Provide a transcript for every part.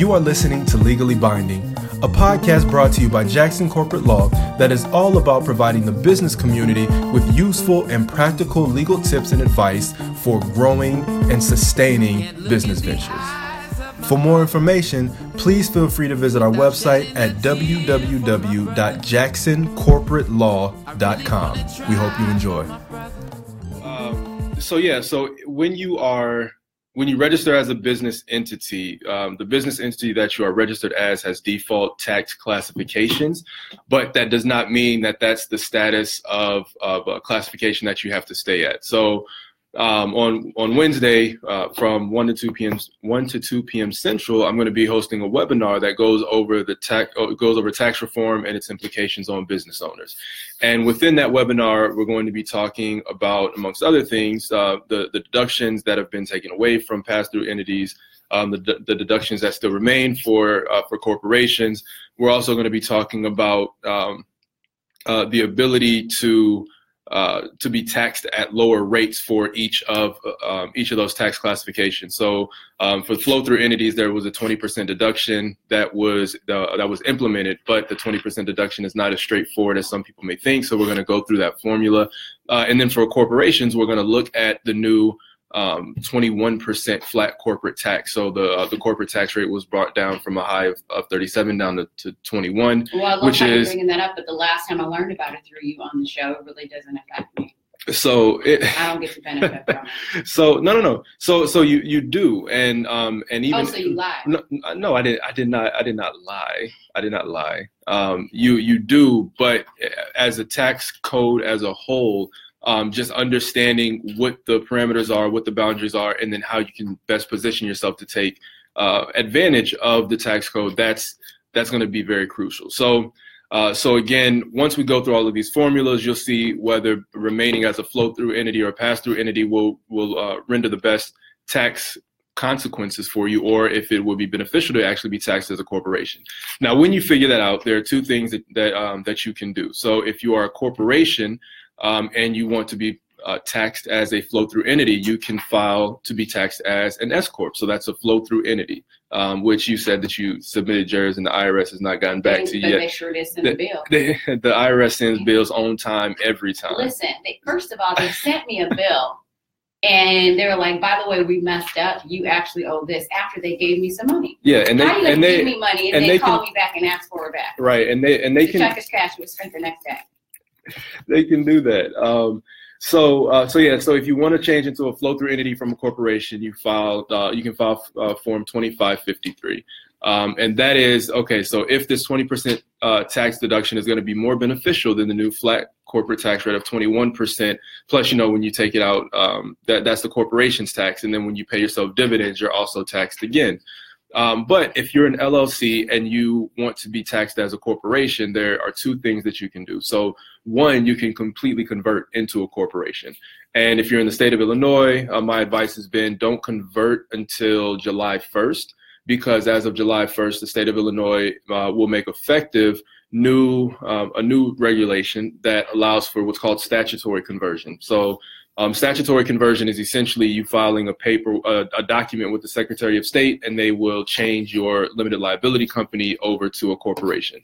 You are listening to Legally Binding, a podcast brought to you by Jackson Corporate Law that is all about providing the business community with useful and practical legal tips and advice for growing and sustaining business ventures. For more information, please feel free to visit our website at www.jacksoncorporatelaw.com. We hope you enjoy. Um, so yeah, so when you are when you register as a business entity, um, the business entity that you are registered as has default tax classifications, but that does not mean that that's the status of, of a classification that you have to stay at. So um, on on Wednesday uh, from one to two p.m. one to two p.m. Central, I'm going to be hosting a webinar that goes over the tax uh, goes over tax reform and its implications on business owners. And within that webinar, we're going to be talking about, amongst other things, uh, the the deductions that have been taken away from pass-through entities. Um, the, the deductions that still remain for uh, for corporations. We're also going to be talking about um, uh, the ability to uh, to be taxed at lower rates for each of um, each of those tax classifications. So um, for flow-through entities, there was a 20% deduction that was uh, that was implemented, but the 20% deduction is not as straightforward as some people may think. So we're going to go through that formula, uh, and then for corporations, we're going to look at the new um, 21% flat corporate tax. So the uh, the corporate tax rate was brought down from a high of, of 37 down to, to 21, Well, I love which how you're is bringing that up, but the last time I learned about it through you on the show, it really doesn't affect me. so it. I don't get to benefit from it. So no no no. So so you you do and um and even oh, so you lie. no, no I did I did not I did not lie. I did not lie. Um you you do but as a tax code as a whole um, just understanding what the parameters are, what the boundaries are, and then how you can best position yourself to take uh, advantage of the tax code. That's that's going to be very crucial. So, uh, so again, once we go through all of these formulas, you'll see whether remaining as a flow-through entity or pass-through entity will will uh, render the best tax consequences for you, or if it would be beneficial to actually be taxed as a corporation. Now, when you figure that out, there are two things that that, um, that you can do. So, if you are a corporation um, and you want to be uh, taxed as a flow-through entity, you can file to be taxed as an S corp. So that's a flow-through entity, um, which you said that you submitted yours, and the IRS has not gotten back to you they yet. sure did send a bill. The, the IRS sends bills on time every time. Listen, they, first of all, they sent me a bill, and they were like, "By the way, we messed up. You actually owe this." After they gave me some money, Yeah, and they how you gonna give me money and, and then they call can- me back and ask for it back? right, and they and they the can check cash was spent the next day. they can do that. Um, so, uh, so yeah. So, if you want to change into a flow-through entity from a corporation, you file. Uh, you can file uh, Form 2553, um, and that is okay. So, if this 20% uh, tax deduction is going to be more beneficial than the new flat corporate tax rate of 21%, plus, you know, when you take it out, um, that that's the corporation's tax, and then when you pay yourself dividends, you're also taxed again. Um, but if you're an LLC and you want to be taxed as a corporation, there are two things that you can do. So, one, you can completely convert into a corporation. And if you're in the state of Illinois, uh, my advice has been don't convert until July 1st, because as of July 1st, the state of Illinois uh, will make effective new um, a new regulation that allows for what's called statutory conversion. So um, statutory conversion is essentially you filing a paper, a, document with the Secretary of State, and they will change your limited liability company over to a corporation.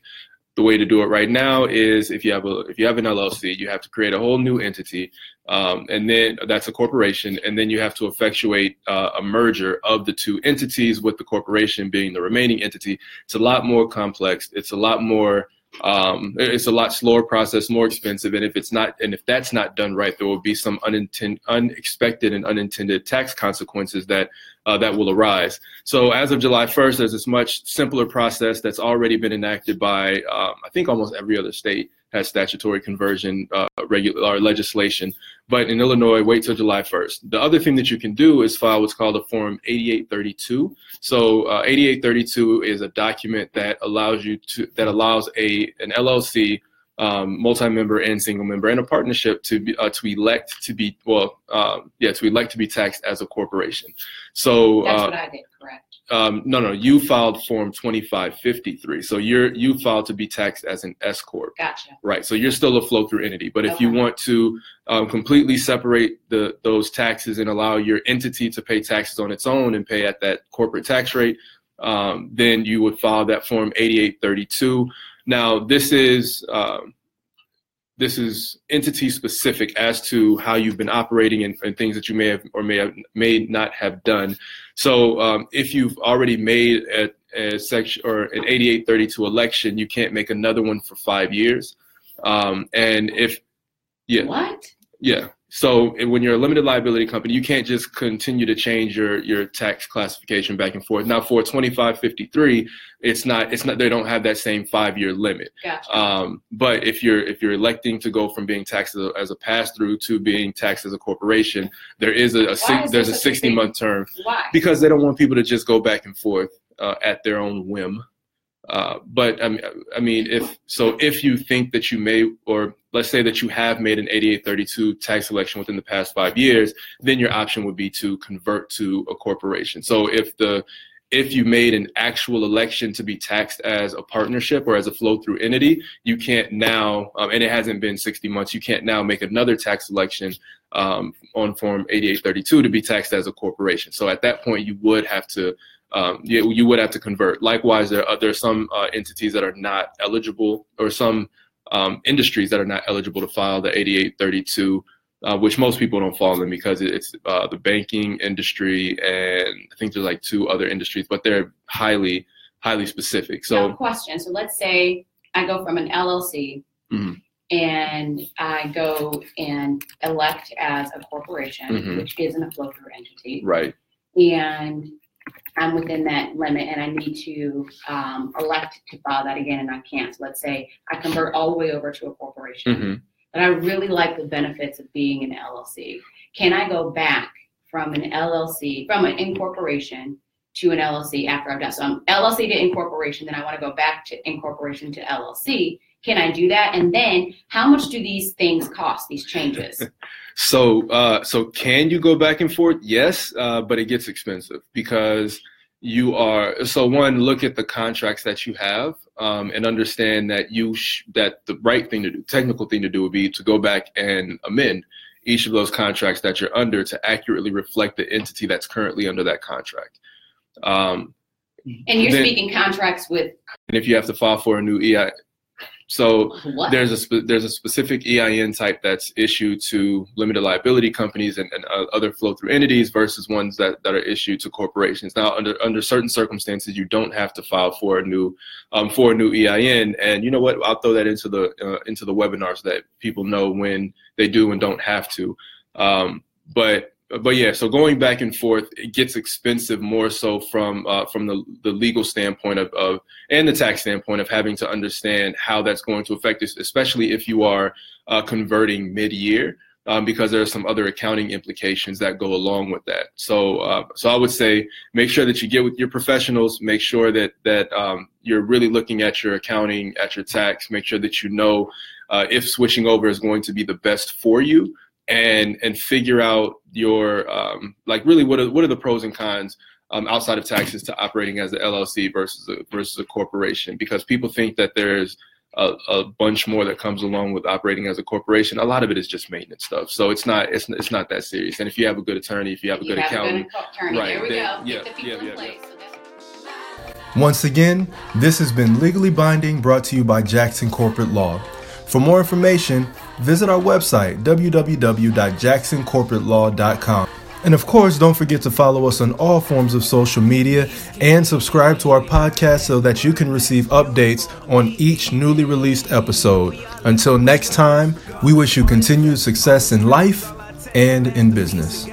The way to do it right now is if you have a if you have an LLC, you have to create a whole new entity, um, and then that's a corporation, and then you have to effectuate uh, a merger of the two entities, with the corporation being the remaining entity. It's a lot more complex. It's a lot more um, it's a lot slower process, more expensive, and if it's not, and if that's not done right, there will be some unintended, unexpected, and unintended tax consequences that uh, that will arise. So, as of July 1st, there's this much simpler process that's already been enacted by, um, I think, almost every other state has statutory conversion uh, regular legislation. But in Illinois, wait till July 1st. The other thing that you can do is file what's called a Form 8832. So uh, 8832 is a document that allows you to that allows a an LLC, um, multi-member and single member, and a partnership to be uh, to elect to be well, um, yeah, to elect to be taxed as a corporation. So That's uh, what I did, correct? um, no, no, you filed Form 2553. So you're you filed to be taxed as an S corp. Gotcha. Right. So you're still a flow through entity. But if you want to um, completely separate the those taxes and allow your entity to pay taxes on its own and pay at that corporate tax rate, um, then you would file that form 8832. Now, this is um, this is entity specific as to how you've been operating and, and, things that you may have or may have may not have done. So, um, if you've already made a, a section or an 8832 election, you can't make another one for five years. Um, and if yeah, what? Yeah. So when you're a limited liability company, you can't just continue to change your your tax classification back and forth. Now for 2553, it's not it's not they don't have that same five year limit. Gotcha. Um, but if you're if you're electing to go from being taxed as a, as a pass through to being taxed as a corporation, there is a, a six, there's a 60 month term. Why? Because they don't want people to just go back and forth uh, at their own whim. Uh, but I mean, I mean, if so, if you think that you may, or let's say that you have made an 8832 tax election within the past five years, then your option would be to convert to a corporation. So if the if you made an actual election to be taxed as a partnership or as a flow through entity, you can't now, um, and it hasn't been 60 months, you can't now make another tax election um, on Form 8832 to be taxed as a corporation. So at that point, you would have to um, you, you would have to convert. Likewise, there are, there are some uh, entities that are not eligible, or some um, industries that are not eligible to file the 8832, uh, which most people don't fall in because it's uh, the banking industry and I think there's like two other industries, but they're highly highly specific. So, now, question. So let's say I go from an LLC. Mm-hmm. And I go and elect as a corporation, mm-hmm. which isn't a flow through entity. Right. And I'm within that limit and I need to um, elect to file that again and I can't. So let's say I convert all the way over to a corporation, mm-hmm. but I really like the benefits of being an LLC. Can I go back from an LLC, from an incorporation to an LLC after I've done? So I'm LLC to incorporation, then I want to go back to incorporation to LLC. Can I do that? And then how much do these things cost, these changes? So, uh, so can you go back and forth? Yes, uh, but it gets expensive because you are. So, one, look at the contracts that you have um, and understand that you sh- that the right thing to do, technical thing to do, would be to go back and amend each of those contracts that you're under to accurately reflect the entity that's currently under that contract. Um, and you're then, speaking contracts with. And if you have to file for a new EI, so what? there's a spe- there's a specific EIN type that's issued to limited liability companies and, and uh, other flow through entities versus ones that, that are issued to corporations. Now, under under certain circumstances, you don't have to file for a new um, for a new EIN. And you know what? I'll throw that into the uh, into the webinars so that people know when they do and don't have to. Um, but but yeah, so going back and forth, it gets expensive more so from uh, from the, the legal standpoint of, of and the tax standpoint of having to understand how that's going to affect us, especially if you are uh, converting mid year, um, because there are some other accounting implications that go along with that. So uh, so I would say make sure that you get with your professionals, make sure that that um, you're really looking at your accounting, at your tax, make sure that you know uh, if switching over is going to be the best for you and and figure out your um, like really what are what are the pros and cons um, outside of taxes to operating as an LLC versus a versus a corporation because people think that there's a, a, bunch more that comes along with operating as a corporation. A lot of it is just maintenance stuff, so it's not it's it's not that serious. And if you have a good attorney, if you have a you good have accountant, a good attorney, right? Then. Yeah, the yeah, yeah, place. yeah. Once again, this has been Legally Binding brought to you by Jackson Corporate Law. For more information, visit our website, www.jacksoncorporatelaw.com. And of course, don't forget to follow us on all forms of social media and subscribe to our podcast so that you can receive updates on each newly released episode. Until next time, we wish you continued success in life and in business.